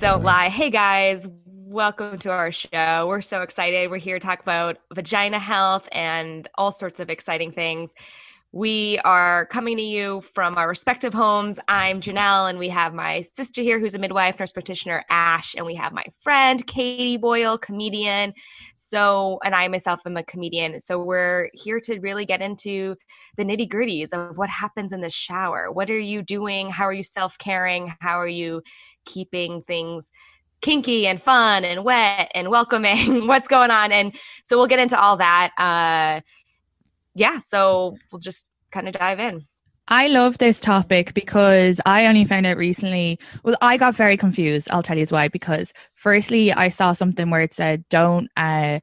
don't lie. Hey guys, welcome to our show. We're so excited. We're here to talk about vagina health and all sorts of exciting things. We are coming to you from our respective homes. I'm Janelle, and we have my sister here who's a midwife, nurse practitioner, Ash, and we have my friend, Katie Boyle, comedian. So, and I myself am a comedian. So, we're here to really get into the nitty gritties of what happens in the shower. What are you doing? How are you self caring? How are you keeping things kinky and fun and wet and welcoming? What's going on? And so, we'll get into all that. Uh, yeah, so we'll just kind of dive in. I love this topic because I only found out recently. Well, I got very confused. I'll tell you why. Because firstly, I saw something where it said, "Don't uh,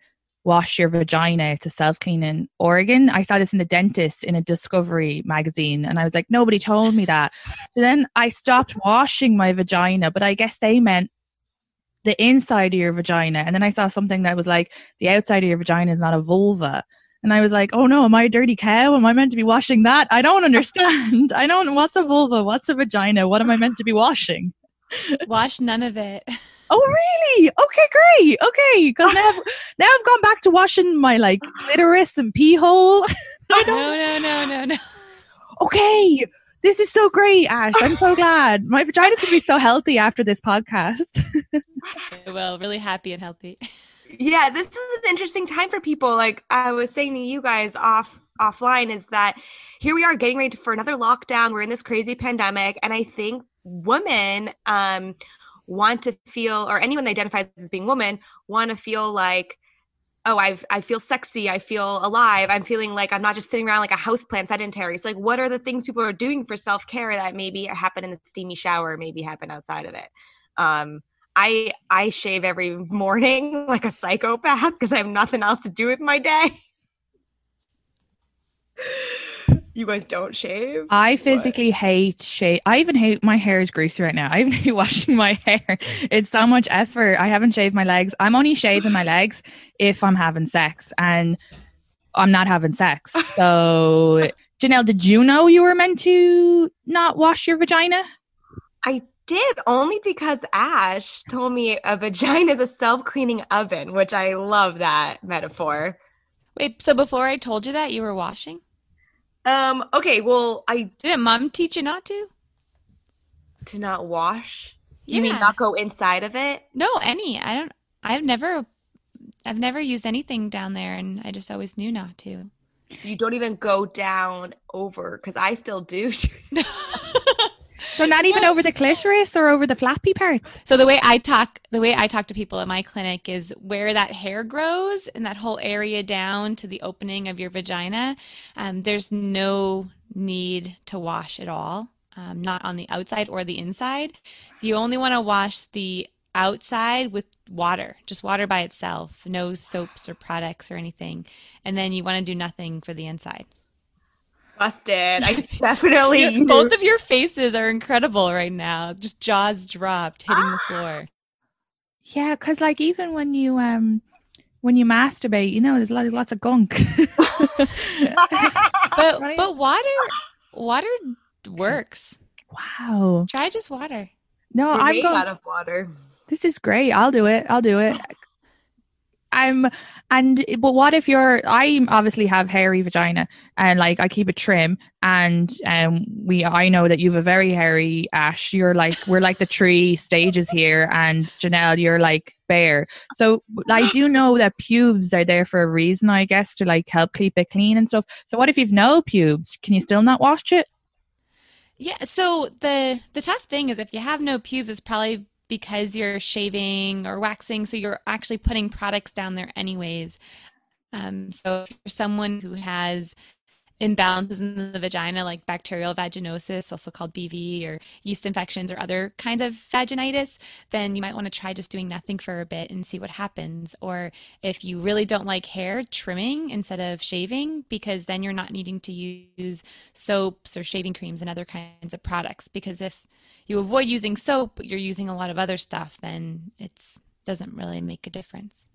wash your vagina. It's a self cleaning organ." I saw this in the dentist in a Discovery magazine, and I was like, "Nobody told me that." So then I stopped washing my vagina, but I guess they meant the inside of your vagina. And then I saw something that was like, "The outside of your vagina is not a vulva." And I was like, oh no, am I a dirty cow? Am I meant to be washing that? I don't understand. I don't, what's a vulva? What's a vagina? What am I meant to be washing? Wash none of it. Oh really? Okay, great. Okay, because now, I've, now I've gone back to washing my like clitoris and pee hole. no, no, no, no, no. Okay, this is so great, Ash. I'm so glad. My vagina's gonna be so healthy after this podcast. well, really happy and healthy yeah this is an interesting time for people like i was saying to you guys off offline is that here we are getting ready for another lockdown we're in this crazy pandemic and i think women um want to feel or anyone that identifies as being woman want to feel like oh i i feel sexy i feel alive i'm feeling like i'm not just sitting around like a houseplant sedentary so like what are the things people are doing for self-care that maybe happen in the steamy shower maybe happen outside of it um I I shave every morning like a psychopath because I have nothing else to do with my day. you guys don't shave? I physically what? hate shave. I even hate my hair is greasy right now. I even hate washing my hair. It's so much effort. I haven't shaved my legs. I'm only shaving my legs if I'm having sex and I'm not having sex. So Janelle, did you know you were meant to not wash your vagina? I did only because Ash told me a vagina is a self cleaning oven, which I love that metaphor. Wait, so before I told you that, you were washing? Um, okay, well, I didn't mom teach you not to? To not wash? You mean not go inside of it? No, any. I don't I've never I've never used anything down there and I just always knew not to. You don't even go down over because I still do. So not even over the clitoris or over the flappy parts. So the way I talk, the way I talk to people at my clinic is where that hair grows and that whole area down to the opening of your vagina. Um, there's no need to wash at all, um, not on the outside or the inside. You only want to wash the outside with water, just water by itself, no soaps or products or anything. And then you want to do nothing for the inside busted. I definitely both of your faces are incredible right now. Just jaws dropped, hitting ah. the floor. Yeah, because like even when you um when you masturbate, you know, there's lots, lots of gunk. but right? but water water works. Wow. Try just water. No, I'm going out of water. This is great. I'll do it. I'll do it. I'm and but what if you're I obviously have hairy vagina and like I keep it trim and um we I know that you have a very hairy ash. You're like we're like the three stages here and Janelle you're like bare. So I do know that pubes are there for a reason, I guess, to like help keep it clean and stuff. So what if you've no pubes? Can you still not wash it? Yeah, so the the tough thing is if you have no pubes, it's probably because you're shaving or waxing. So you're actually putting products down there anyways. Um, so if you're someone who has imbalances in the vagina like bacterial vaginosis also called bv or yeast infections or other kinds of vaginitis then you might want to try just doing nothing for a bit and see what happens or if you really don't like hair trimming instead of shaving because then you're not needing to use soaps or shaving creams and other kinds of products because if you avoid using soap, but you're using a lot of other stuff, then it's doesn't really make a difference.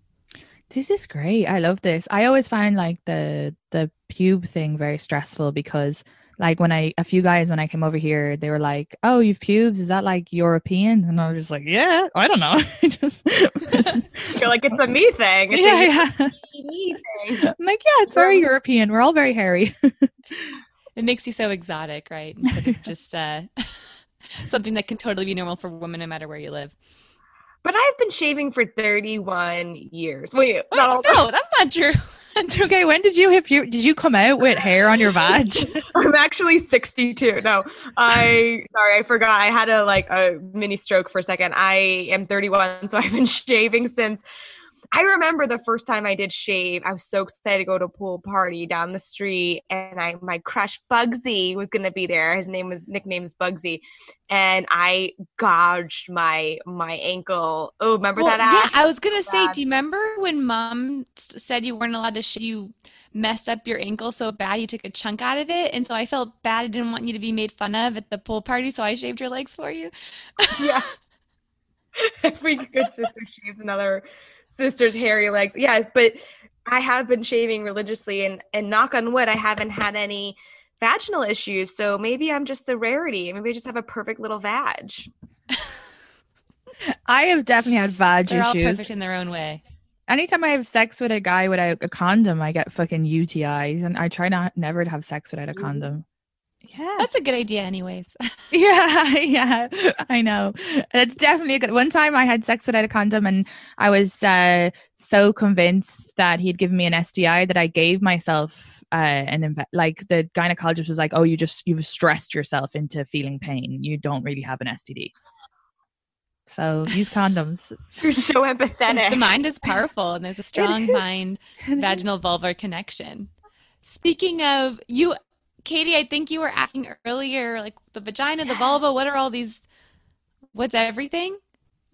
This is great. I love this. I always find like the the pube thing very stressful because like when I a few guys when I came over here, they were like, "Oh, you've pubes? Is that like European?" And I was just like, "Yeah, I don't know." just, You're like, it's a me thing. It's yeah, a yeah. me thing. I'm like, yeah, it's very European. We're all very hairy. It makes you so exotic, right? Instead of just uh, something that can totally be normal for women no matter where you live. But I've been shaving for 31 years. Wait, not all no, that's not true. okay, when did you hit pu- Did you come out with hair on your badge? I'm actually 62. No, I sorry, I forgot. I had a like a mini stroke for a second. I am 31, so I've been shaving since. I remember the first time I did shave. I was so excited to go to a pool party down the street, and I my crush Bugsy was gonna be there. His name was nickname is Bugsy, and I gouged my my ankle. Oh, remember Well, that? Ash? yeah, I was gonna say, do you remember when mom said you weren't allowed to shave? You messed up your ankle so bad you took a chunk out of it, and so I felt bad. I didn't want you to be made fun of at the pool party, so I shaved your legs for you. yeah. Every good sister shaves another sister's hairy legs. Yeah, but I have been shaving religiously and and knock on wood, I haven't had any vaginal issues. So maybe I'm just the rarity. Maybe I just have a perfect little vag. I have definitely had vag They're all issues. perfect in their own way. Anytime I have sex with a guy without a condom, I get fucking UTIs, and I try not never to have sex without a Ooh. condom. Yeah, That's a good idea, anyways. yeah, yeah. I know. It's definitely a good. One time I had sex without a condom, and I was uh, so convinced that he'd given me an STI that I gave myself uh, an inve- like the gynecologist was like, "Oh, you just you've stressed yourself into feeling pain. You don't really have an STD." So use condoms. You're so empathetic. the mind is powerful, and there's a strong mind vaginal vulvar connection. Speaking of you, Katie, I think you were asking earlier, like the vagina, the vulva. What are all these? What's everything?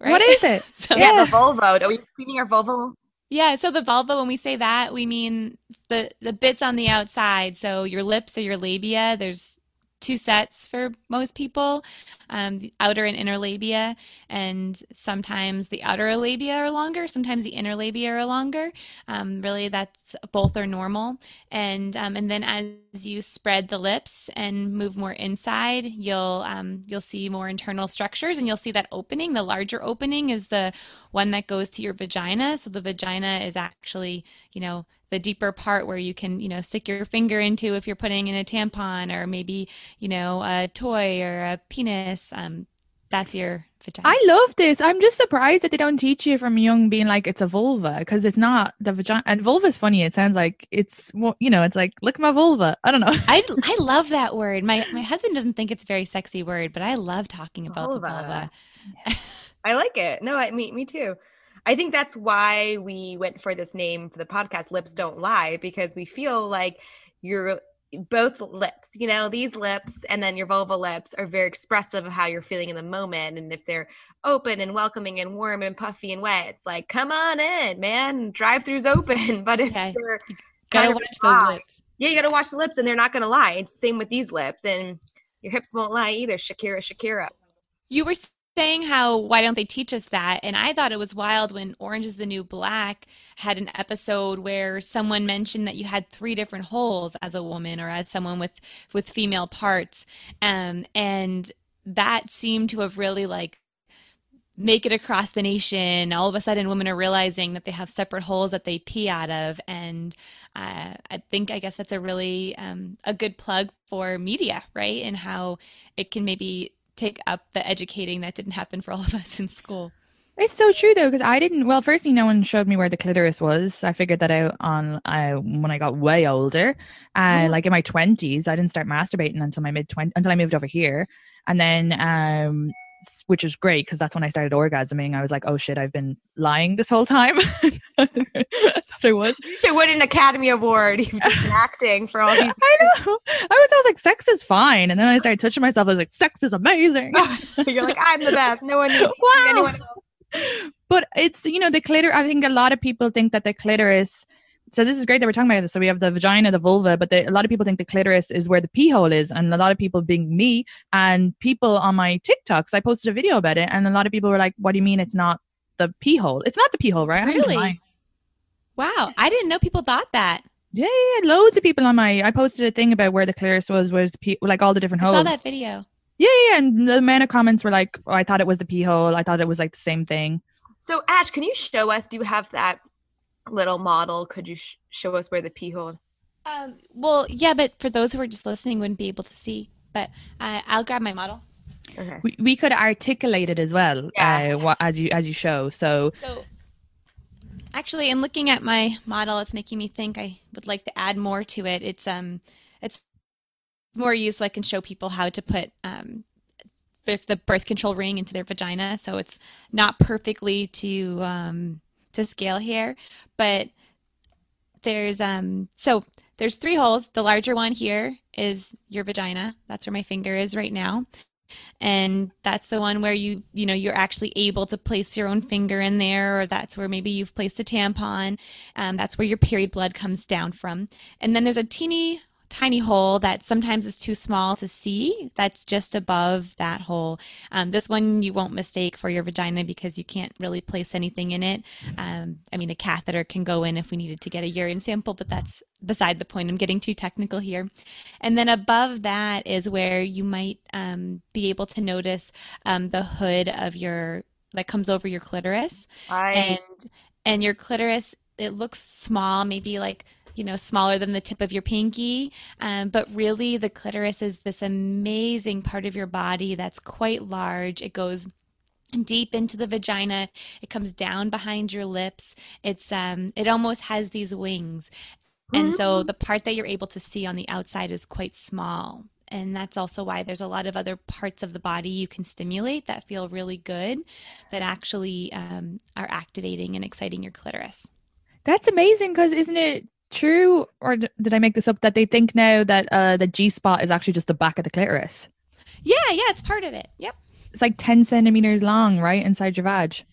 What Right? is it? So, yeah, Yeah. the vulva. Are we cleaning our vulva? Yeah, so the vulva, when we say that, we mean the the bits on the outside. So your lips or your labia. There's two sets for most people, um, the outer and inner labia, and sometimes the outer labia are longer, sometimes the inner labia are longer. Um, really, that's both are normal. And um, and then as you spread the lips and move more inside, you'll um, you'll see more internal structures, and you'll see that opening. The larger opening is the one that goes to your vagina. So the vagina is actually, you know, the deeper part where you can, you know, stick your finger into if you're putting in a tampon or maybe, you know, a toy or a penis. Um, that's your vagina. I love this. I'm just surprised that they don't teach you from young being like it's a vulva because it's not the vagina. And vulva is funny. It sounds like it's you know, it's like look at my vulva. I don't know. I, I love that word. My my husband doesn't think it's a very sexy word, but I love talking about the Vulva. vulva. I like it. No, I me me too. I think that's why we went for this name for the podcast, Lips Don't Lie, because we feel like you're both lips, you know, these lips and then your vulva lips are very expressive of how you're feeling in the moment. And if they're open and welcoming and warm and puffy and wet, it's like, come on in, man. Drive throughs open. But if Okay. they're Gotta kind of watch those lips. yeah, you gotta watch the lips and they're not gonna lie. It's the same with these lips. And your hips won't lie either. Shakira, Shakira. You were saying how why don't they teach us that? And I thought it was wild when Orange is the New Black had an episode where someone mentioned that you had three different holes as a woman or as someone with with female parts. Um and that seemed to have really like make it across the nation. All of a sudden, women are realizing that they have separate holes that they pee out of, and uh, I think I guess that's a really um, a good plug for media, right? And how it can maybe take up the educating that didn't happen for all of us in school. It's so true though, because I didn't. Well, firstly, no one showed me where the clitoris was. I figured that out on uh, when I got way older, uh, Oh. like in my twenties. I didn't start masturbating until my mid twenty until I moved over here, and then um, which is great because that's when I started orgasming. I was like, oh shit, I've been lying this whole time. I thought I was. They win an Academy Award. You've just been acting for all these. I know. I was, I was like, sex is fine, and then I started touching myself. I was like, sex is amazing. You're like, I'm the best. No one Wow. but it's you know the clitoris i think a lot of people think that the clitoris so this is great that we're talking about this so we have the vagina the vulva but the, a lot of people think the clitoris is where the pee hole is and a lot of people being me and people on my tiktoks i posted a video about it and a lot of people were like what do you mean it's not the pee hole it's not the pee hole right I haven't been Really? lying. Wow, I didn't know people thought that. Yeah, yeah, yeah, loads of people on my. I posted a thing about where the clitoris was, was the pee, like all the different I holes. saw that video. Yeah, yeah, and the amount of comments were like, oh, "I thought it was the pee hole. I thought it was like the same thing." So, Ash, can you show us? Do you have that little model? Could you sh- show us where the pee hole? Um, well, yeah, but for those who are just listening, wouldn't be able to see. But uh, I'll grab my model. Okay. We, we could articulate it as well, Yeah. uh, wha- as you as you show. So So, actually, in looking at my model, it's making me think I would like to add more to it. It's um, it's more used so I can show people how to put um, the the birth control ring into their vagina. So it's not perfectly to um to scale here, but there's um so there's three holes. The larger one here is your vagina. That's where my finger is right now. And that's the one where you, you know, you're actually able to place your own finger in there, or that's where maybe you've placed a tampon. Um, that's where your period blood comes down from. And then there's a teeny tiny hole that sometimes is too small to see that's just above that hole. Um, this one you won't mistake for your vagina because you can't really place anything in it. Um, i mean a catheter can go in if we needed to get a urine sample but that's beside the point. I'm getting too technical here. And then above that is where you might um, be able to notice um, the hood of your that comes over your clitoris. I and and your clitoris it looks small maybe like you know smaller than the tip of your pinky. Um, but really the clitoris is this amazing part of your body that's quite large. It goes deep into the vagina. It comes down behind your lips. It's um it almost has these wings. And so the part that you're able to see on the outside is quite small. And that's also why there's a lot of other parts of the body you can stimulate that feel really good that actually um, are activating and exciting your clitoris. That's amazing because isn't it true, or did I make this up that they think now that uh, the G spot is actually just the back of the clitoris? yeah yeah it's part of it yep It's like ten centimeters long, right inside your vag.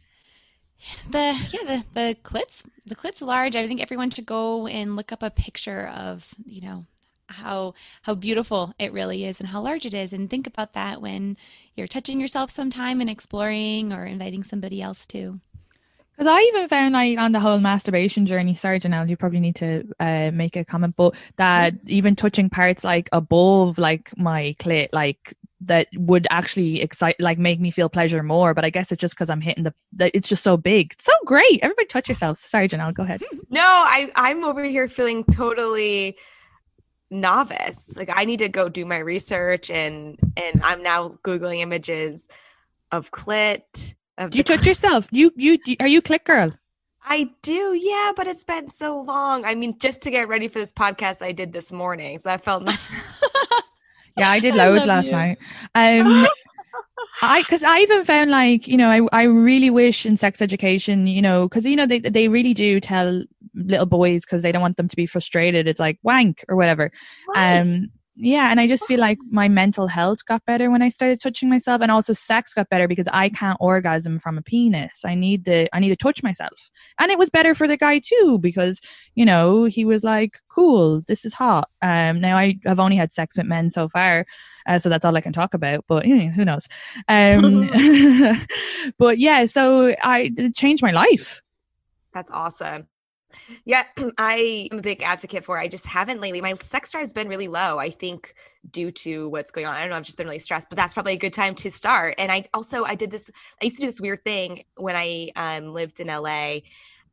The yeah, the the clits the clit's large. I think everyone should go and look up a picture of you know how how beautiful it really is and how large it is, and think about that when you're touching yourself sometime and exploring or inviting somebody else to. Because I even found like on the whole masturbation journey, sorry Janelle, you probably need to uh, make a comment, but that even touching parts like above like my clit, like that would actually excite, like make me feel pleasure more. But I guess it's just because I'm hitting the, that it's just so big. So great. Everybody touch yourselves. Sorry, Janelle, go ahead. no, I I'm over here feeling totally novice. Like I need to go do my research and and I'm now googling images of clit. Do you touch yourself? You, you, do, are you click girl? I do, yeah, but it's been so long. I mean, just to get ready for this podcast, I did this morning, so I felt nice. Yeah, I did loads love last you. night. Um, I because I even found like you know I I really wish in sex education you know because you know they they really do tell little boys because they don't want them to be frustrated. It's like wank or whatever. Um, yeah, and I just feel like my mental health got better when I started touching myself, and also sex got better because I can't orgasm from a penis. I need the I need to touch myself, and it was better for the guy too because you know he was like, "Cool, this is hot." Um, now I have only had sex with men so far, uh, so that's all I can talk about. But you know, who knows? Um, but yeah, so I it changed my life. That's awesome. Yeah, I am a big advocate for. it. I just haven't lately. My sex drive's been really low. I think due to what's going on. I don't know. I've just been really stressed, but that's probably a good time to start. And I also I did this. I used to do this weird thing when I um, lived in LA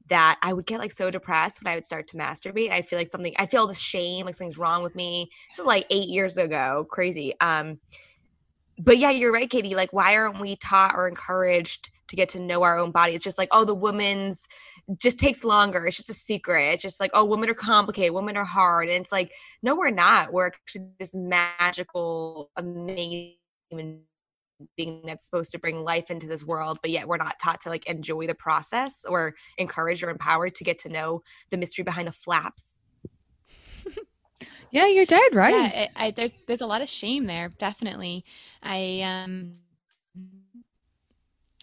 that I would get like so depressed when I would start to masturbate. I feel like something. I feel this shame, like something's wrong with me. This is like eight years ago. Crazy. Um, but yeah, you're right, Katie. Like, why aren't we taught or encouraged to get to know our own body? It's just like, oh, the woman's just takes longer. It's just a secret. It's just like, oh, women are complicated, women are hard. And it's like, no, we're not. We're actually this magical, amazing human being that's supposed to bring life into this world, but yet we're not taught to like enjoy the process or encourage or empowered to get to know the mystery behind the flaps. Yeah, you're dead right. Yeah, it, I, there's there's a lot of shame there, definitely. I um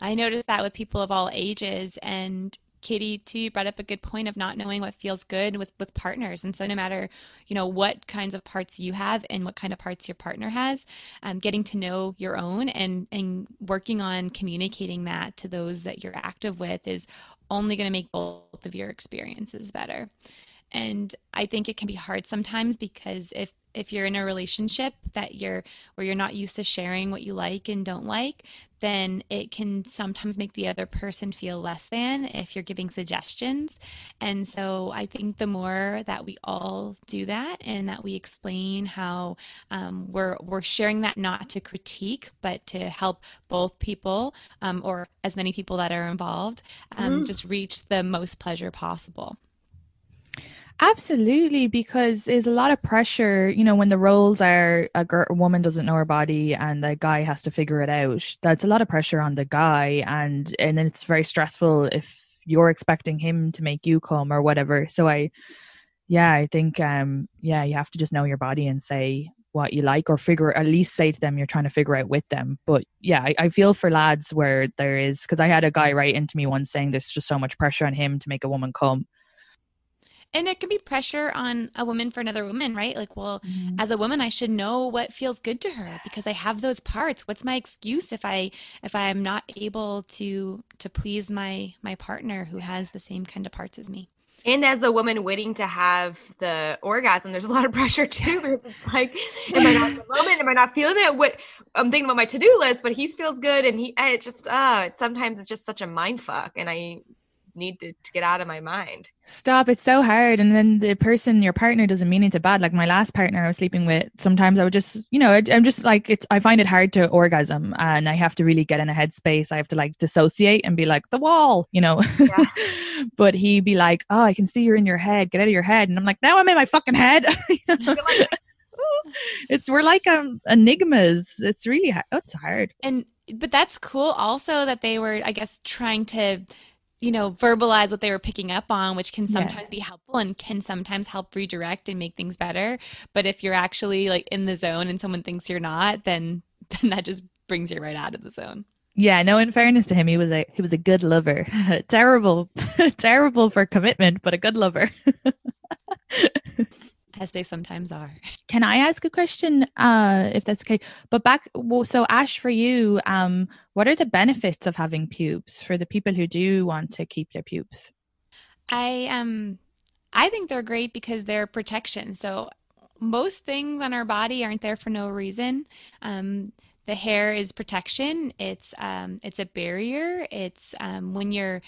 I noticed that with people of all ages and Katie too you brought up a good point of not knowing what feels good with with partners. And so no matter you know what kinds of parts you have and what kind of parts your partner has um, getting to know your own and and working on communicating that to those that you're active with is only going to make both of your experiences better. And I think it can be hard sometimes because if if you're in a relationship that you're where you're not used to sharing what you like and don't like then it can sometimes make the other person feel less than if you're giving suggestions and so i think the more that we all do that and that we explain how um, we're we're sharing that not to critique but to help both people um, or as many people that are involved um, mm. just reach the most pleasure possible Absolutely, because there's a lot of pressure, you know, when the roles are a, girl, a woman doesn't know her body and the guy has to figure it out. That's a lot of pressure on the guy, and and then it's very stressful if you're expecting him to make you come or whatever. So I, yeah, I think, um, yeah, you have to just know your body and say what you like, or figure at least say to them you're trying to figure out with them. But yeah, I, I feel for lads where there is because I had a guy write into me once saying there's just so much pressure on him to make a woman come and there can be pressure on a woman for another woman right like well mm-hmm. as a woman i should know what feels good to her because i have those parts what's my excuse if i if i'm not able to to please my my partner who has the same kind of parts as me and as the woman waiting to have the orgasm, there's a lot of pressure too because it's like, am I not in the moment? Am I not feeling it? What I'm thinking about my to-do list, but he feels good, and he it just uh, sometimes it's just such a mind fuck, and I need to, to get out of my mind. Stop. It's so hard. And then the person, your partner doesn't mean it to bad. Like my last partner I was sleeping with, sometimes I would just, you know, I, am just like, it's, I find it hard to orgasm and I have to really get in a headspace. I have to like dissociate and be like, the wall, you know. Yeah. but he'd be like, oh, I can see you're in your head. Get out of your head. And I'm like, now I'm in my fucking head. it's, we're like um, enigmas. It's really, it's hard. And, but that's cool also that they were, I guess, trying to you know, verbalize what they were picking up on, which can sometimes be helpful and can sometimes help redirect and make things better. But if you're actually like in the zone and someone thinks you're not, then then that just brings you right out of the zone. Yeah, no, in fairness to him, he was a he was a good lover. terrible, terrible for commitment, but a good lover as they sometimes are. Can I ask a question, uh, if that's okay? But back, well, so Ash, for you, um, what are the benefits of having pubes for the people who do want to keep their pubes? I um, I think they're great because they're protection. So most things on our body aren't there for no reason. Um, the hair is protection. It's um, it's a barrier. It's um, when you're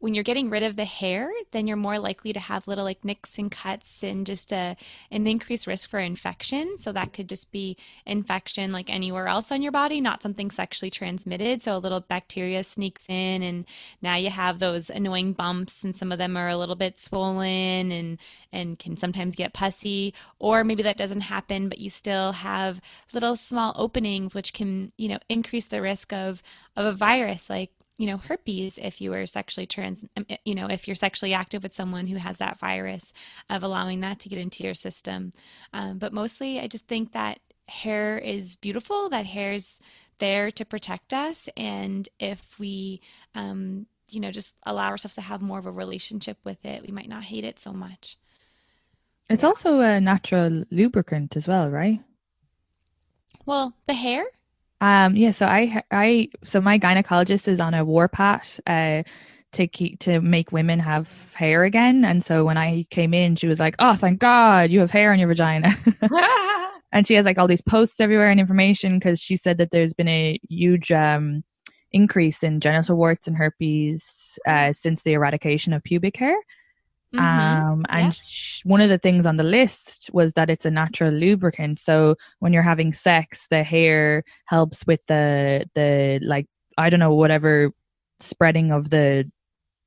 when you're getting rid of the hair, then you're more likely to have little like nicks and cuts and just a an increased risk for infection. So that could just be infection like anywhere else on your body, not something sexually transmitted. So a little bacteria sneaks in and now you have those annoying bumps and some of them are a little bit swollen and and can sometimes get pussy or maybe that doesn't happen but you still have little small openings which can, you know, increase the risk of of a virus like you know herpes if you were sexually trans um, you know if you're sexually active with someone who has that virus of allowing that to get into your system. Um, but mostly i just think that hair is beautiful that hair's there to protect us. And if we um, you know just allow ourselves to have more of a relationship with it we might not hate it so much. It's also a natural lubricant as well right? Well the hair um, yeah, so I, I, so my gynecologist is on a warpath, uh, to keep to make women have hair again. And so when I came in, she was like, "Oh, thank God, you have hair on your vagina." and she has like all these posts everywhere and information because she said that there's been a huge um, increase in genital warts and herpes uh, since the eradication of pubic hair. Mm-hmm. Um, and sh- one of the things on the list was that it's a natural lubricant. So when you're having sex, the hair helps with the the like I don't know whatever spreading of the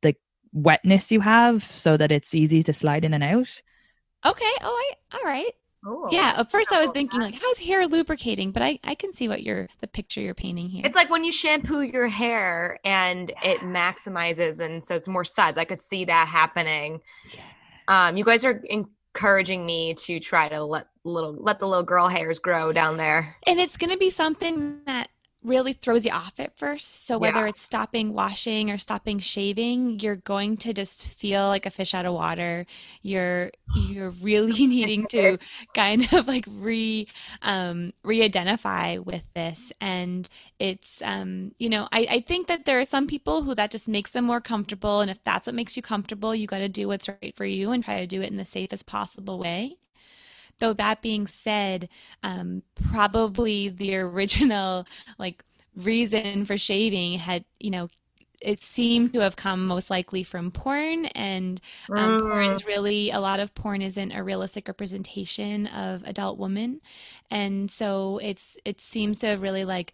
the wetness you have, so that it's easy to slide in and out. Okay. Oh, I all right. Cool. Yeah, at first I was thinking like, how's hair lubricating? But I, I can see what you're the picture you're painting here. It's like when you shampoo your hair and it maximizes, and so it's more suds. I could see that happening. Um, you guys are encouraging me to try to let little let the little girl hairs grow down there, and it's going to be something that really throws you off at first. So whether Yeah. it's stopping washing or stopping shaving, you're going to just feel like a fish out of water. You're you're really needing to kind of like re um re-identify with this. And it's um, you know, I, I think that there are some people who that just makes them more comfortable. And if that's what makes you comfortable, you gotta do what's right for you and try to do it in the safest possible way. Though that being said, um, probably the original like reason for shaving had, you know, it seemed to have come most likely from porn. And um, Mm. porn's really a lot of porn isn't a realistic representation of adult women. And so it's it seems to have really like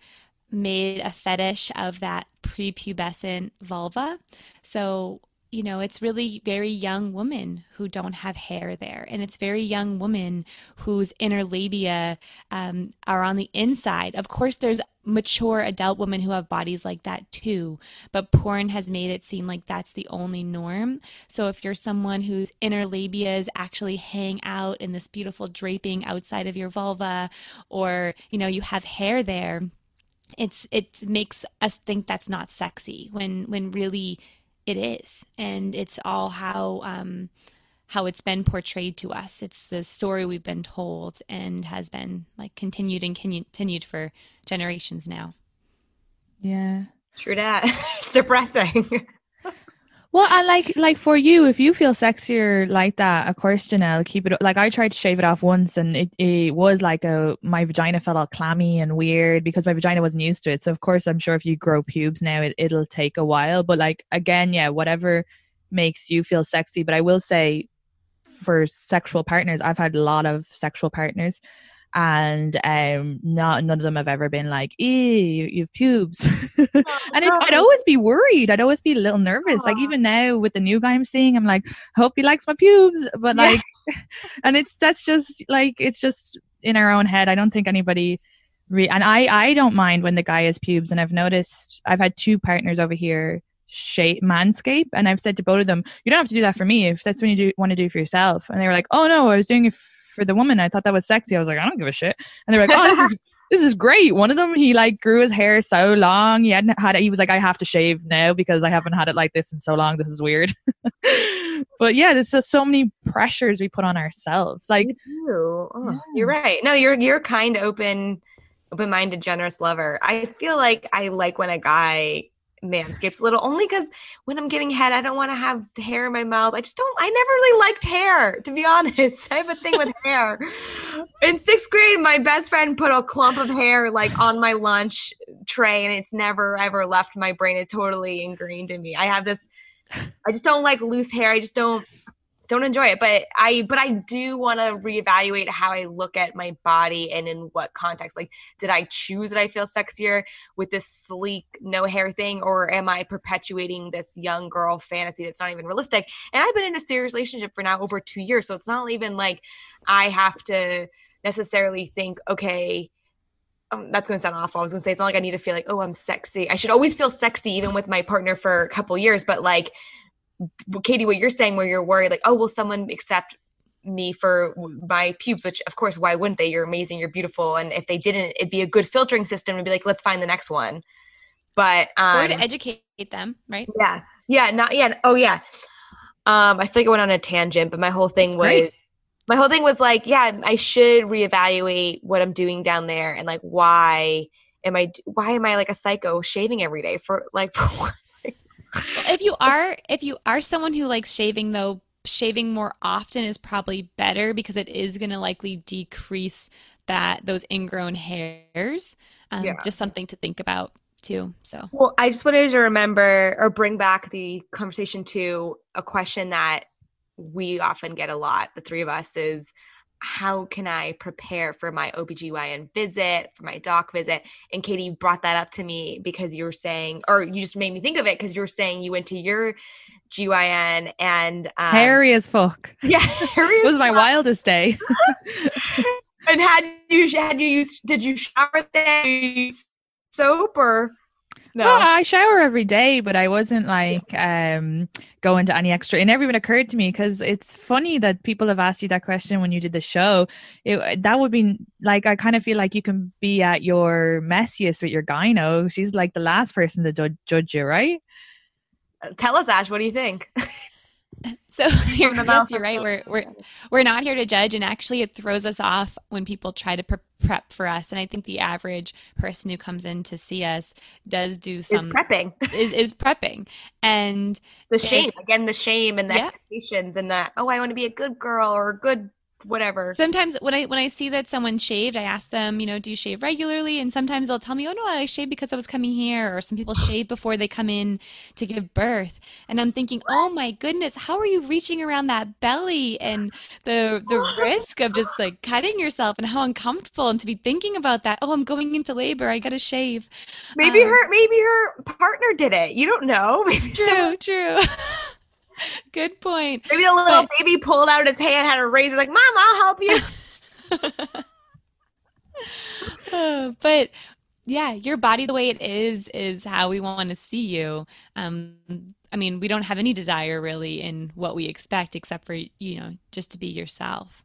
made a fetish of that prepubescent vulva. So you know it's really very young women who don't have hair there. And it's very young women whose inner labia um, are on the inside. Of course there's mature adult women who have bodies like that too but porn has made it seem like that's the only norm. So if you're someone whose inner labias actually hang out in this beautiful draping outside of your vulva or you know you have hair there it's it makes us think that's not sexy when when really it is and it's all how um how it's been portrayed to us it's the story we've been told and has been like continued and continued for generations now Yeah. True that. it's depressing. Well, and like like for you, if you feel sexier like that, of course, Janelle, keep it. Like I tried to shave it off once, and it, it was like a my vagina felt all clammy and weird because my vagina wasn't used to it. So of course, I'm sure if you grow pubes now, it, it'll take a while. But like again, yeah, whatever makes you feel sexy. But I will say, for sexual partners, I've had a lot of sexual partners. And um, not none of them have ever been like, "Ew, you, have pubes," and it, I'd always be worried. I'd always be a little nervous. Like even now with the new guy I'm seeing, I'm like, hope he likes my pubes. But Yeah. like, and it's that's just like it's just in our own head. I don't think anybody. Re- and I I don't mind when the guy has pubes. And I've noticed I've had two partners over here shape manscape, and I've said to both of them, you don't have to do that for me if that's what you do want to do for yourself. And they were like, oh no, I was doing it for the woman. I thought that was sexy. I was like, I don't give a shit. And they were like, oh, this is this is great. One of them, he like grew his hair so long. He hadn't had it. He was like, I have to shave now because I haven't had it like this in so long. This is weird. but yeah, there's just so many pressures we put on ourselves. Like, you oh, yeah. you're right. No, you're you're kind, open, open-minded, generous lover. I feel like I like when a guy manscapes a little, only because when I'm getting head, I don't want to have hair in my mouth. I just don't. I never really liked hair, to be honest. I have a thing with hair. In sixth grade, my best friend put a clump of hair like on my lunch tray, and it's never ever left my brain. it totally ingrained in me. I have this. I just don't like loose hair. I just don't don't enjoy it but i but i do want to reevaluate how i look at my body and in what context like did i choose that i feel sexier with this sleek no hair thing or am i perpetuating this young girl fantasy that's not even realistic and i've been in a serious relationship for now over two years so it's not even like i have to necessarily think okay um, that's going to sound awful. I was going to say it's not like I need to feel like, oh, I'm sexy. I should always feel sexy, even with my partner for a couple years. But like, Katie, what you're saying, where you're worried, like, oh, will someone accept me for my pubes? Which, of course, why wouldn't they? You're amazing, you're beautiful, and if they didn't, it'd be a good filtering system to be like, let's find the next one. But um, or to educate them right yeah, yeah, not yeah. Oh yeah. Um, I feel like I went on a tangent, but my whole thing That's was great. my whole thing was like, yeah, I should reevaluate what I'm doing down there and like why am I why am I like a psycho shaving every day for like for what? if you are if you are someone who likes shaving though shaving more often is probably better because it is going to likely decrease that those ingrown hairs um, Yeah. just something to think about too so Well, I just wanted to remember or bring back the conversation to a question that we often get a lot, the three of us, is how can I prepare for my OBGYN visit, for my doc visit? And Katie brought that up to me because you were saying, or you just made me think of it because you were saying you went to your GYN and um, hairy as fuck. Yeah, It was my wildest day. And had you had you used did you shower then? Soap or No. Well, I shower every day, but I wasn't like um going to any extra. It never even occurred to me because it's funny that people have asked you that question when you did the show. It, that would be like I kind of feel like you can be at your messiest with your gyno. She's like the last person to judge you, right? Tell us, Ash. What do you think? So you're, yes, you're right. We're we're we're not here to judge, and actually, it throws us off when people try to pre- prep for us. And I think the average person who comes in to see us does do some is prepping. is is prepping, and the shame if- again, the shame and the Yeah. expectations, and that oh, I want to be a good girl or a good whatever. sometimes when I when I see that someone shaved, I ask them, you know, do you shave regularly? And sometimes they'll tell me, oh no, I shaved because I was coming here. Or some people shave before they come in to give birth. And I'm thinking, oh my goodness, how are you reaching around that belly and the the risk of just like cutting yourself and how uncomfortable and to be thinking about that. Oh, I'm going into labor. I got to shave. maybe um, her, maybe her partner did it. You don't know. Maybe someone- True, true. Good point. maybe the little But- baby pulled out his hand, had a razor, like, "Mom, I'll help you." Uh, but yeah, your body the way it is is how we want to see you. Um, I mean, we don't have any desire really in what we expect except for, you know, just to be yourself.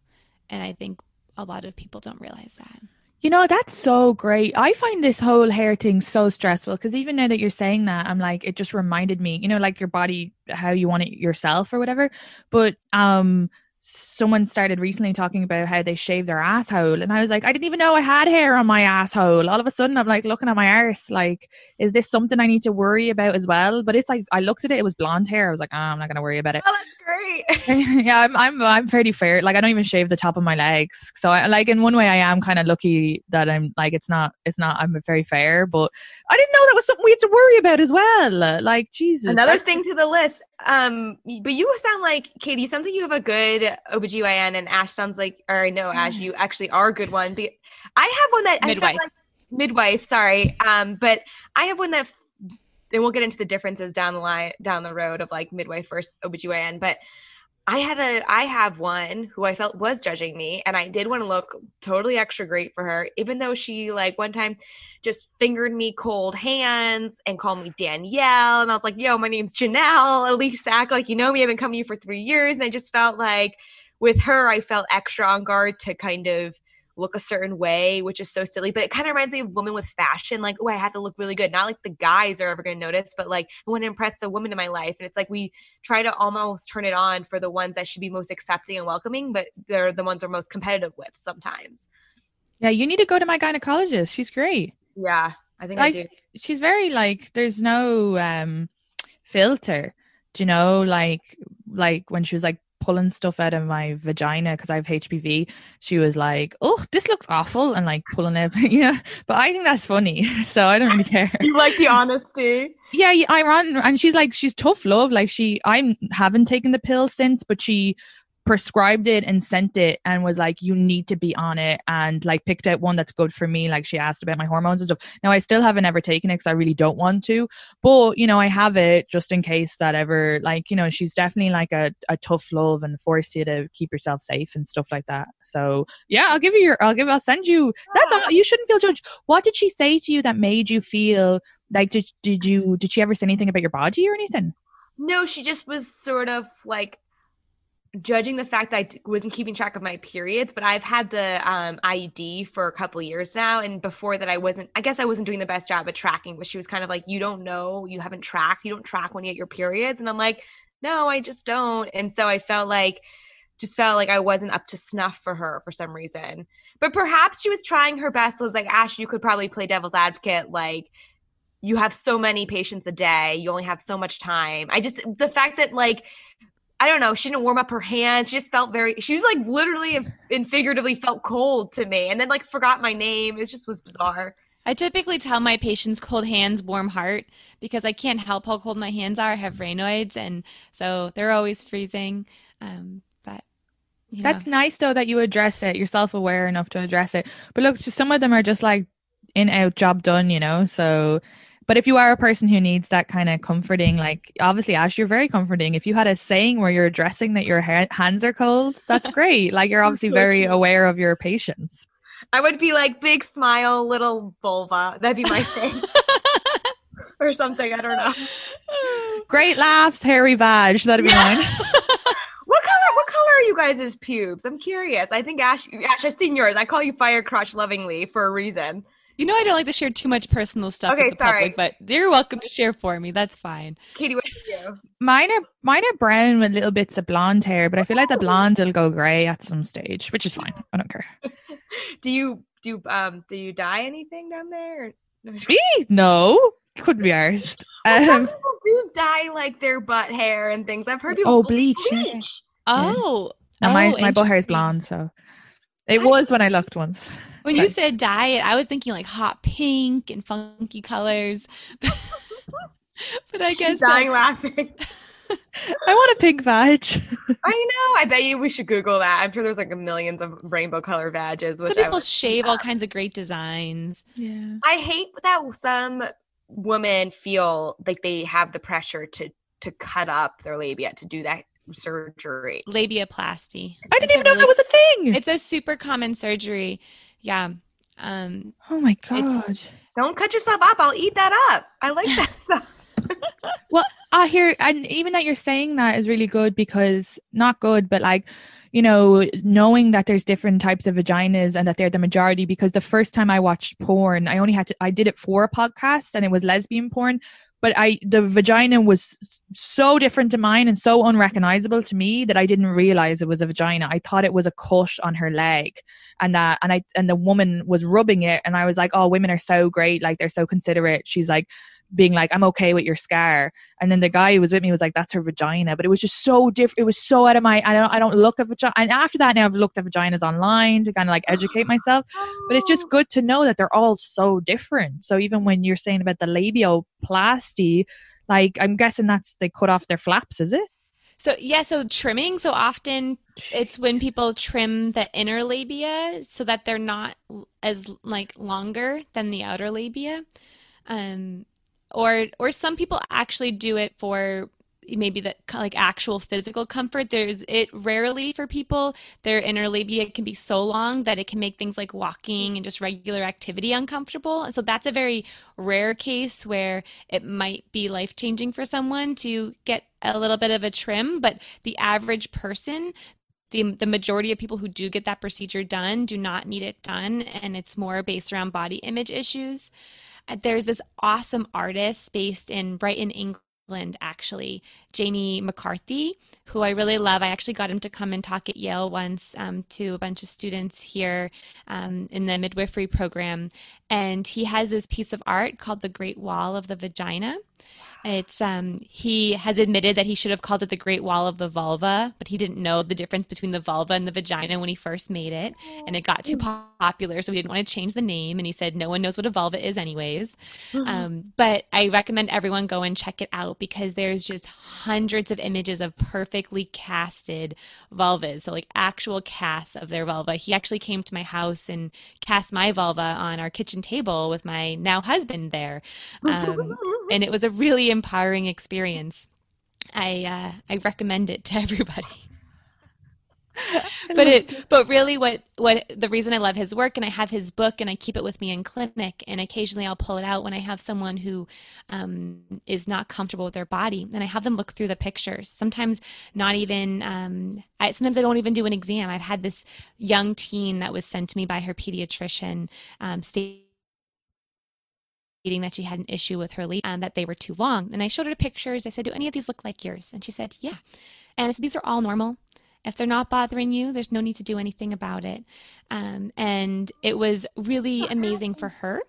And I think a lot of people don't realize that. You know, that's so great. I find this whole hair thing so stressful because even now that you're saying that, I'm like, it just reminded me, you know, like your body, how you want it yourself or whatever. But um someone started recently talking about how they shave their asshole and I was like, I didn't even know I had hair on my asshole. All of a sudden I'm like looking at my arse, like, is this something I need to worry about as well? But it's like I looked at it, it was blonde hair. I was like, oh, I'm not gonna worry about it. Oh, that's great. yeah, I'm I'm I'm pretty fair. Like I don't even shave the top of my legs. So I like in one way I am kind of lucky that I'm like it's not it's not I'm very fair, but I didn't know that was something we had to worry about as well. Like Jesus. Another thing to the list. Um, but you sound like Katie. Sounds like you have a good OBGYN, and Ash sounds like, or I know Ash, you actually are a good one. But I have one that I Midwife. like midwife. Sorry, um, but I have one that. And we'll get into the differences down the line, down the road of like midwife versus OBGYN. But I had a, I have one who I felt was judging me, and I did want to look totally extra great for her, even though she like one time just fingered me cold hands and called me Danielle. And I was like, yo, my name's Janelle. At least act like you know me. I've been coming to you for three years. And I just felt like with her, I felt extra on guard to kind of look a certain way, which is so silly. But it kind of reminds me of women with fashion. Like, oh, I have to look really good. Not like the guys are ever going to notice, but like I want to impress the woman in my life. And it's like we try to almost turn it on for the ones that should be most accepting and welcoming, but they're the ones we're most competitive with sometimes. yeah, you need to go to my gynecologist. She's great. Yeah, I think Like- I do. She's very like there's no um filter. Do you know like like when she was like pulling stuff out of my vagina because I have HPV, she was like, "Oh, this looks awful," and like pulling it. yeah, but I think that's funny, so I don't really care. You like the honesty. yeah, yeah, I run, and she's like, she's tough love. Like she, I haven't taken the pill since, but she prescribed it and sent it and was like, you need to be on it, and like picked out one that's good for me. Like she asked about my hormones and stuff. Now I still haven't ever taken it because I really don't want to, but you know, I have it just in case that ever. Like you know, she's definitely like a, a tough love and force you to keep yourself safe and stuff like that. So yeah, I'll give you your, I'll give, I'll send you. That's ah. all. You shouldn't feel judged. What did she say to you that made you feel? like did did you did she ever say anything about your body or anything No, she just was sort of like judging the fact that I wasn't keeping track of my periods, but I've had the um, IUD for a couple years now. And before that, I wasn't, I guess I wasn't doing the best job at tracking, but she was kind of like, You don't know, you haven't tracked, you don't track when you get your periods. And I'm like, No, I just don't. And so I felt like, just felt like I wasn't up to snuff for her for some reason. But perhaps she was trying her best. I was like, Ash, you could probably play devil's advocate. Like, you have so many patients a day, you only have so much time. I just, the fact that, like, I don't know, she didn't warm up her hands. She just felt very, she was like literally and figuratively felt cold to me and then like forgot my name. It just was bizarre. I typically tell my patients cold hands, warm heart because I can't help how cold my hands are. I have Raynaud's and so they're always freezing. Um, but you know, that's nice though that you address it you're self-aware enough to address it but look just some of them are just like in out job done you know so but if you are a person who needs that kind of comforting like obviously ash you're very comforting if you had a saying where you're addressing that your ha- hands are cold that's great like you're obviously so very cute. aware of your patients I would be like big smile, little vulva. That'd be my saying. or something. I don't know. Great laughs, hairy badge. That'd be Yeah. mine. What color? What color are you guys' pubes? I'm curious. I think Ash, Ash, I've seen yours. I call you Fire Crotch lovingly for a reason. You know I don't like to share too much personal stuff Okay, with the sorry. public, but you're welcome to share for me. That's fine. Katie, what do you? Mine are mine are brown with little bits of blonde hair, but I feel like the blonde will go grey at some stage, which is fine. I don't care. Do you do um do you dye anything down there? No, Me? No, couldn't be arsed. Well, some Um, people do dye like their butt hair and things. I've heard people Oh, ble- bleach, yeah. bleach. Yeah. Oh, and my oh, my butt hair is blonde, so it was when I looked once. When you said diet, I was thinking like hot pink and funky colors. but I She's guess dying that- laughing. I want a pink badge. I know. I bet you we should Google that. I'm sure there's like millions of rainbow color badges. Which some I, people would- shave all kinds of great designs. Yeah. I hate that some women feel like they have the pressure to to cut up their labia to do that surgery. Labiaplasty. I didn't a even know really- that was a thing. It's a super common surgery. Yeah. Um, oh my god. Don't cut yourself up. I'll eat that up. I like that stuff. Well, I hear, and even that you're saying that is really good because not good, but like, you know, knowing that there's different types of vaginas and that they're the majority. Because the first time I watched porn, I only had to, I did it for a podcast and it was lesbian porn, but I, the vagina was so different to mine and so unrecognizable to me that I didn't realize it was a vagina. I thought it was a cut on her leg and that, and I, and the woman was rubbing it and I was like, oh, women are so great. Like they're so considerate. She's like, being like, I'm okay with your scar. And then the guy who was with me was like, that's her vagina. But it was just so different. It was so out of my, I don't, I don't look at vagina. And after that, now I've looked at vaginas online to kind of like educate myself. But it's just good to know that they're all so different. So even when you're saying about the labioplasty, like I'm guessing that's they cut off their flaps, is it? so yeah, so trimming. So often it's when people trim the inner labia so that they're not as like longer than the outer labia. Um, or or some people actually do it for maybe the like actual physical comfort. There's it rarely for people their inner labia can be so long that it can make things like walking and just regular activity uncomfortable. And so that's a very rare case where it might be life changing for someone to get a little bit of a trim but the average person the, the majority of people who do get that procedure done do not need it done. And it's more based around body image issues there's this awesome artist based in Brighton, England, actually, Jamie McCartney, who I really love. I actually got him to come and talk at Yale once um, to a bunch of students here um, in the midwifery program. And he has this piece of art called The Great Wall of the Vagina. It's um he has admitted that he should have called it the Great Wall of the Vulva, but he didn't know the difference between the vulva and the vagina when he first made it, and it got too popular, so he didn't want to change the name. And he said no one knows what a vulva is, anyways. Um, but I recommend everyone go and check it out because there's just hundreds of images of perfectly casted vulvas, so like actual casts of their vulva. He actually came to my house and cast my vulva on our kitchen table with my now husband there, um, and it was a really empowering experience. I uh, I recommend it to everybody but it but really what what the reason i love his work and i have his book and i keep it with me in clinic and occasionally i'll pull it out when i have someone who um, is not comfortable with their body and i have them look through the pictures. Sometimes not even um, I, sometimes i don't even do an exam. I've had this young teen that was sent to me by her pediatrician um, stating that she had an issue with her lead um, that they were too long. And i showed her the pictures. I said do any of these look like yours? And she said yeah. And i said these are all normal if they're not bothering you, there's no need to do anything about it. Um, and it was really amazing for her.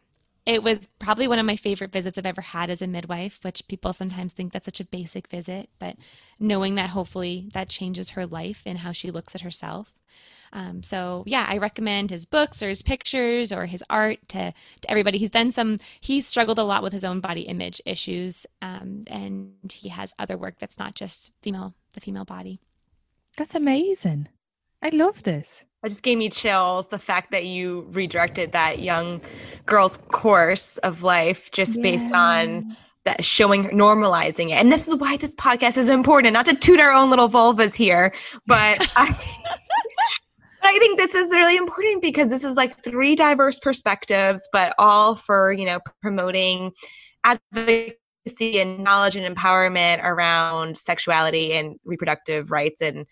It was probably one of my favorite visits I've ever had as a midwife, which people sometimes think that's such a basic visit, but knowing that hopefully that changes her life and how she looks at herself. Um, so yeah, I recommend his books or his pictures or his art to, to everybody. He's done some. He's struggled a lot with his own body image issues, um, and he has other work that's not just female, the female body. That's amazing. I love this. It just gave me chills the fact that you redirected that young girl's course of life just based on that showing normalizing it. And this is why this podcast is important, not to toot our own little vulvas here, but I I think this is really important because this is like three diverse perspectives, but all for, you know, promoting advocacy and knowledge and empowerment around sexuality and reproductive rights and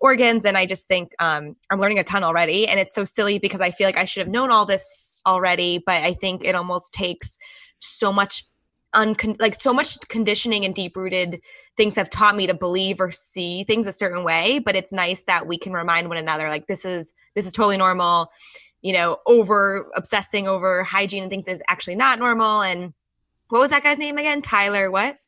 organs. And i just think um, i'm learning a ton already. And it's so silly because i feel like i should have known all this already but i think it almost takes so much uncon- like so much conditioning and deep rooted things have taught me to believe or see things a certain way. But it's nice that we can remind one another like this is this is totally normal. You know over obsessing over hygiene and things is actually not normal. And what was that guy's name again tyler what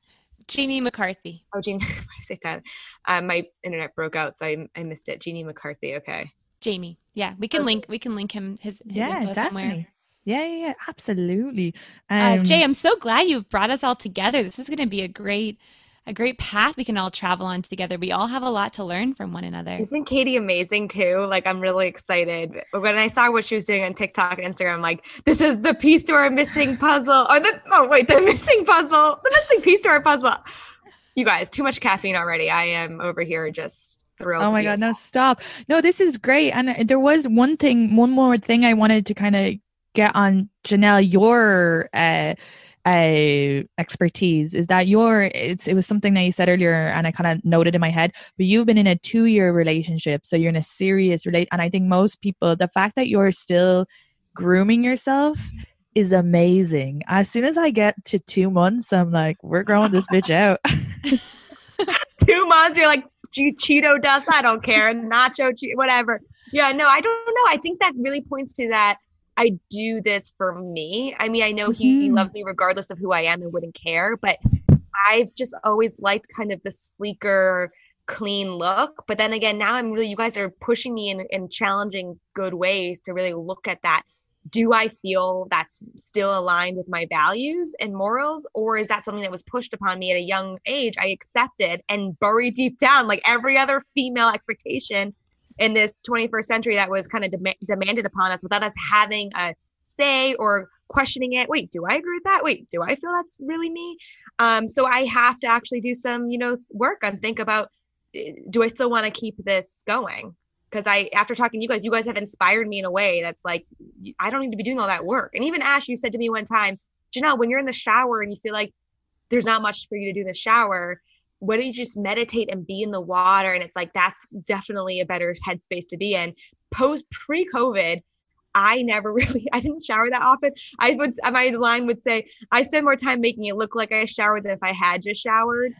Jamie McCartney. Oh, Jamie, I say that? Um, my internet broke out, so I, I missed it. Jeannie McCartney. Okay. Jamie. Yeah, we can okay. link. We can link him. His, his yeah, definitely. Somewhere. Yeah, yeah, yeah, absolutely. Um, uh, Jay, I'm so glad you've brought us all together. This is going to be a great, a great path we can all travel on together. We all have a lot to learn from one another. Isn't Katie amazing too? Like, I'm really excited. When I saw what she was doing on TikTok and Instagram, I'm like, this is the piece to our missing puzzle. Or the oh wait, the missing puzzle, the missing piece to our puzzle. You guys, too much caffeine already. I am over here just thrilled. Oh my god, no, stop. No, this is great. And there was one thing, one more thing I wanted to kind of get on Janelle your uh uh expertise is that your it's it was something that you said earlier and I kind of noted in my head but you've been in a 2 year relationship so you're in a serious relate and I think most people the fact that you're still grooming yourself is amazing. As soon as I get to 2 months I'm like we're growing this bitch out. 2 months you're like Cheeto dust I don't care nacho che- whatever. Yeah no I don't know I think that really points to that I do this for me. I mean, I know mm-hmm. he loves me regardless of who I am and wouldn't care, but I've just always liked kind of the sleeker, clean look. But then again, now I'm really, you guys are pushing me in, in challenging good ways to really look at that. Do I feel that's still aligned with my values and morals? Or is that something that was pushed upon me at a young age? I accepted and buried deep down, like every other female expectation in this 21st century that was kind of dem- demanded upon us without us having a say or questioning it wait do i agree with that? Wait do i feel that's really me? Um, so i have to actually do some you know work and think about eh, do i still want to keep this going? Because i after talking to you guys you guys have inspired me in a way that's like i don't need to be doing all that work. And even ash you said to me one time janelle when you're in the shower and you feel like there's not much for you to do in the shower what don't you just meditate and be in the water and it's like that's definitely a better headspace to be in post pre-covid i never really i didn't shower that often i would my line would say i spend more time making it look like i showered than if i had just showered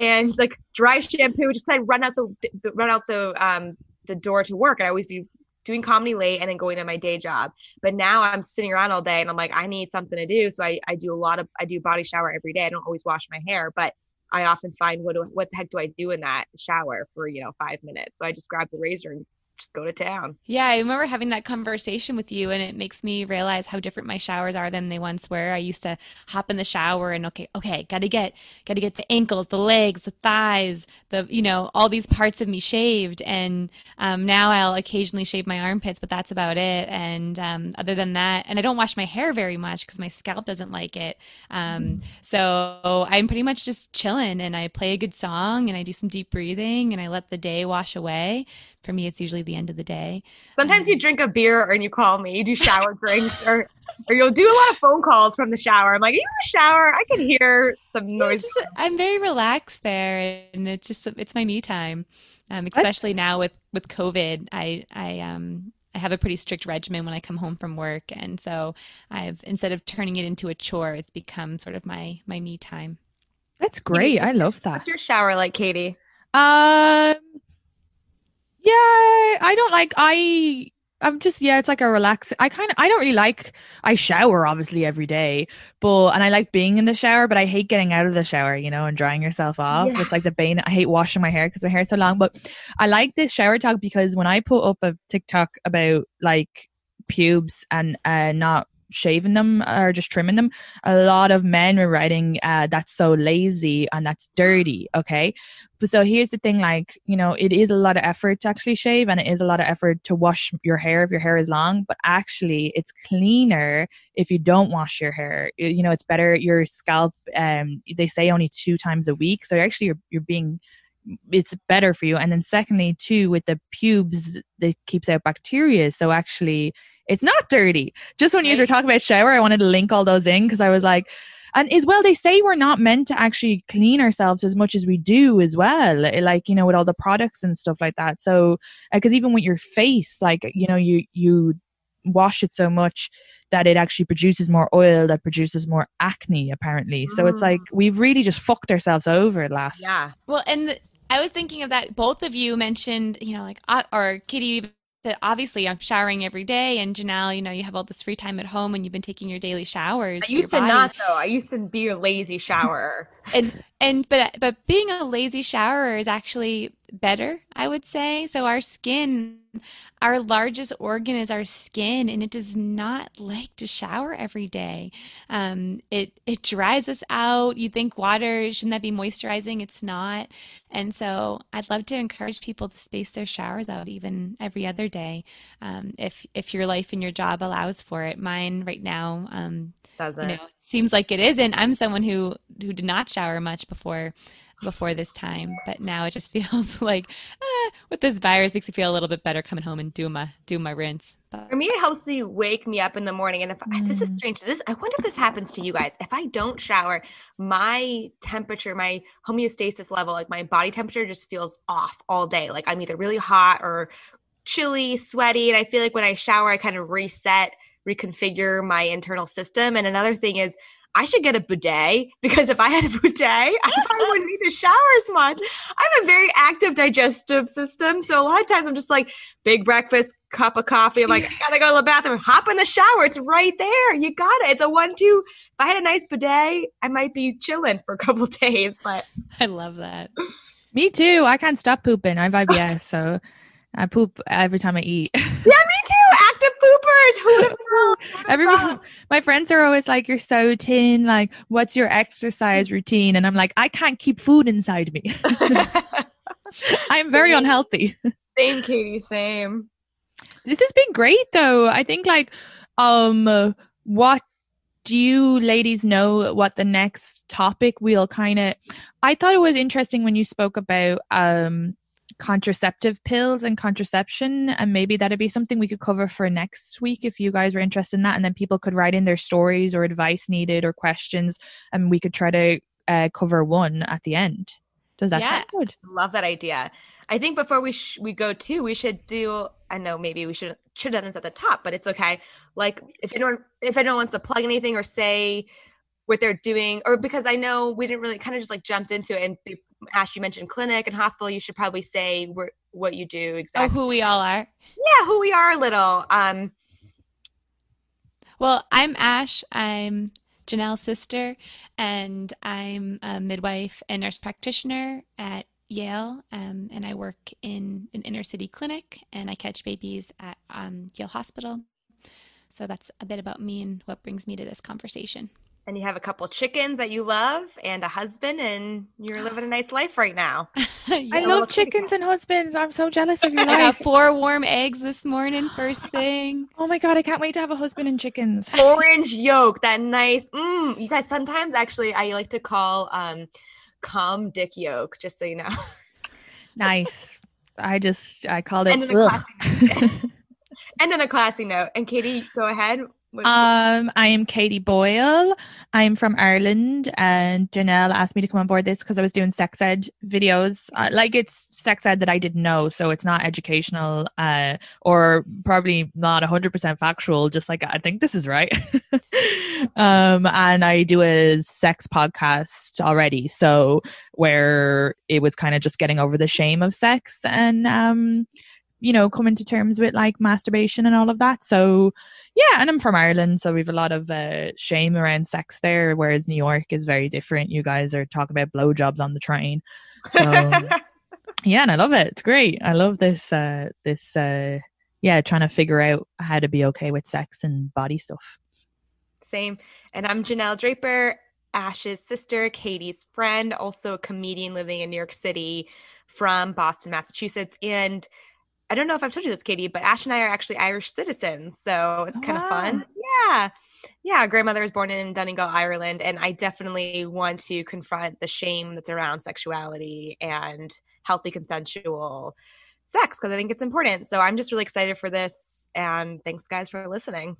and like dry shampoo just i run out the, the run out the um the door to work i'd always be doing comedy late and then going to my day job. But now I'm sitting around all day and I'm like, I need something to do. So I, I do a lot of, I do body shower every day. I don't always wash my hair, but I often find what do, what the heck do I do in that shower for you know five minutes? So I just grab the razor and just go to town. Yeah, I remember having that conversation with you, and it makes me realize how different my showers are than they once were. I used to hop in the shower and okay, okay, got to get, got to get the ankles, the legs, the thighs, the you know all these parts of me shaved, and um, now I'll occasionally shave my armpits, but that's about it. And um, other than that, and I don't wash my hair very much because my scalp doesn't like it. Um, so I'm pretty much just chilling, and I play a good song, and I do some deep breathing, and I let the day wash away for me, it's usually the end of the day. Sometimes um, you drink a beer and you call me. You do shower drinks or or you'll do a lot of phone calls from the shower. I'm like, Are you in the shower? I can hear some noise. Just, I'm very relaxed there, and it's just it's my me time. Um, especially now with with COVID, I I um I have a pretty strict regimen when I come home from work, and so I've instead of turning it into a chore, it's become sort of my my me time. That's great. I love that. What's your shower like, Katie? Um, yeah, I don't like I I'm just yeah, it's like a relax. I kind of I don't really like. I shower obviously every day, but and I like being in the shower, but I hate getting out of the shower, you know, and drying yourself off. Yeah. It's like the bane. I hate washing my hair because my hair is so long. But I like this shower talk because when I put up a TikTok about like pubes and uh, not shaving them or just trimming them a lot of men were writing uh, that's so lazy and that's dirty okay? But so here's the thing like you know it is a lot of effort to actually shave and it is a lot of effort to wash your hair if your hair is long but actually it's cleaner if you don't wash your hair. You know it's better your scalp um they say only two times a week so actually you're, you're being it's better for you. And then secondly too with the pubes that keeps out bacteria so actually it's not dirty. Just when right. you were talking about shower, I wanted to link all those in because I was like, and as well they say we're not meant to actually clean ourselves as much as we do as well like you know with all the products and stuff like that so because uh, even with your face like you know you you wash it so much that it actually produces more oil that produces more acne apparently mm. so it's like mm. we've really just fucked ourselves over last yeah well and the, i was thinking of that both of you mentioned you know like uh, or katie that obviously I'm showering every day, and Janelle, you know, you have all this free time at home, and you've been taking your daily showers. I used to body. not though. I used to be a lazy shower. and and but but being a lazy shower is actually better, I would say. So our skin, our largest organ is our skin, and it does not like to shower every day. Um, it it dries us out. You think water shouldn't that be moisturizing? It's not. And so I'd love to encourage people to space their showers out even every other day, um, if if your life and your job allows for it. Mine right now. Um, doesn't. You know, seems like it isn't. I'm someone who who did not shower much before before this time, but now it just feels like eh, with this virus makes me feel a little bit better coming home and do my do my rinse. But. For me, it helps me wake me up in the morning. And if mm. this is mm. strange, this I wonder if this happens to you guys. If I don't shower, my temperature, my homeostasis level, like my body temperature, just feels off all day. Like I'm either really hot or chilly, sweaty, and I feel like when I shower, I kind of reset reconfigure my internal system. And another thing is, I should get a bidet because if I had a bidet, I probably wouldn't need to shower as much. I have a very active digestive system. So a lot of times I'm just like, big breakfast, cup of coffee. I'm like, I gotta go to the bathroom, hop in the shower. It's right there. You got it. It's a one, two. If I had a nice bidet, I might be chilling for a couple days. But I love that. Me too. I can't stop pooping. I have IBS. so I poop every time I eat. yeah, me too. Active poopers. Who would have known? Everyone, my friends are always like, "You're so thin. Like, what's your exercise routine?" And I'm like, I can't keep food inside me. I'm very same. unhealthy. Same, Katie. Same. This has been great, though. I think like, um, what do you ladies know what the next topic we'll kind of i thought it was interesting when you spoke about um contraceptive pills and contraception and maybe that'd be something we could cover for next week if you guys were interested in that and then people could write in their stories or advice needed or questions and we could try to uh, cover one at the end. Does that yeah, sound good? Love that idea. I think before we sh- we go to we should do i know maybe we should should have done this at the top but it's okay. Like if anyone if anyone wants to plug anything or say what they're doing or because i know we didn't really kind of just like jumped into it and be Ash, you mentioned clinic and hospital. You should probably say what you do exactly. Oh, who we all are. Yeah, who we are a little. Um, well, I'm Ash. I'm Janelle's sister, and I'm a midwife and nurse practitioner at Yale. Um, and I work in an inner city clinic, and I catch babies at um, Yale Hospital. So that's a bit about me and what brings me to this conversation and you have a couple chickens that you love and a husband and you're living a nice life right now. I love chickens and husbands. I'm so jealous of your life. I have four warm eggs this morning first thing. Oh my god, I can't wait to have a husband and chickens. Orange yolk, that nice. Mm, you guys sometimes actually I like to call um cum dick yolk just so you know. nice. I just I called it and then a classy note. And Katie, go ahead. Um, I am Katie Boyle. I'm from Ireland, and Janelle asked me to come on board this because I was doing sex ed videos. Uh, like it's sex ed that I didn't know, so it's not educational, uh, or probably not 100% factual. Just like I think this is right. um, and I do a sex podcast already, so where it was kind of just getting over the shame of sex and um you know, coming to terms with like masturbation and all of that. So, yeah, and I'm from Ireland, so we have a lot of uh, shame around sex there, whereas New York is very different. You guys are talking about blowjobs on the train. So, yeah, and I love it. It's great. I love this, uh, this, uh, yeah, trying to figure out how to be okay with sex and body stuff. Same. And I'm Janelle Draper, Ash's sister, Katie's friend, also a comedian living in New York City from Boston, Massachusetts. And I don't know if I've told you this, Katie, but Ash and I are actually Irish citizens. So it's kind wow. of fun. Ah. Yeah. Yeah. Grandmother was born in Donegal, Ireland. And I definitely want to confront the shame that's around sexuality and healthy consensual sex because I think it's important. So I'm just really excited for this. And thanks, guys, for listening.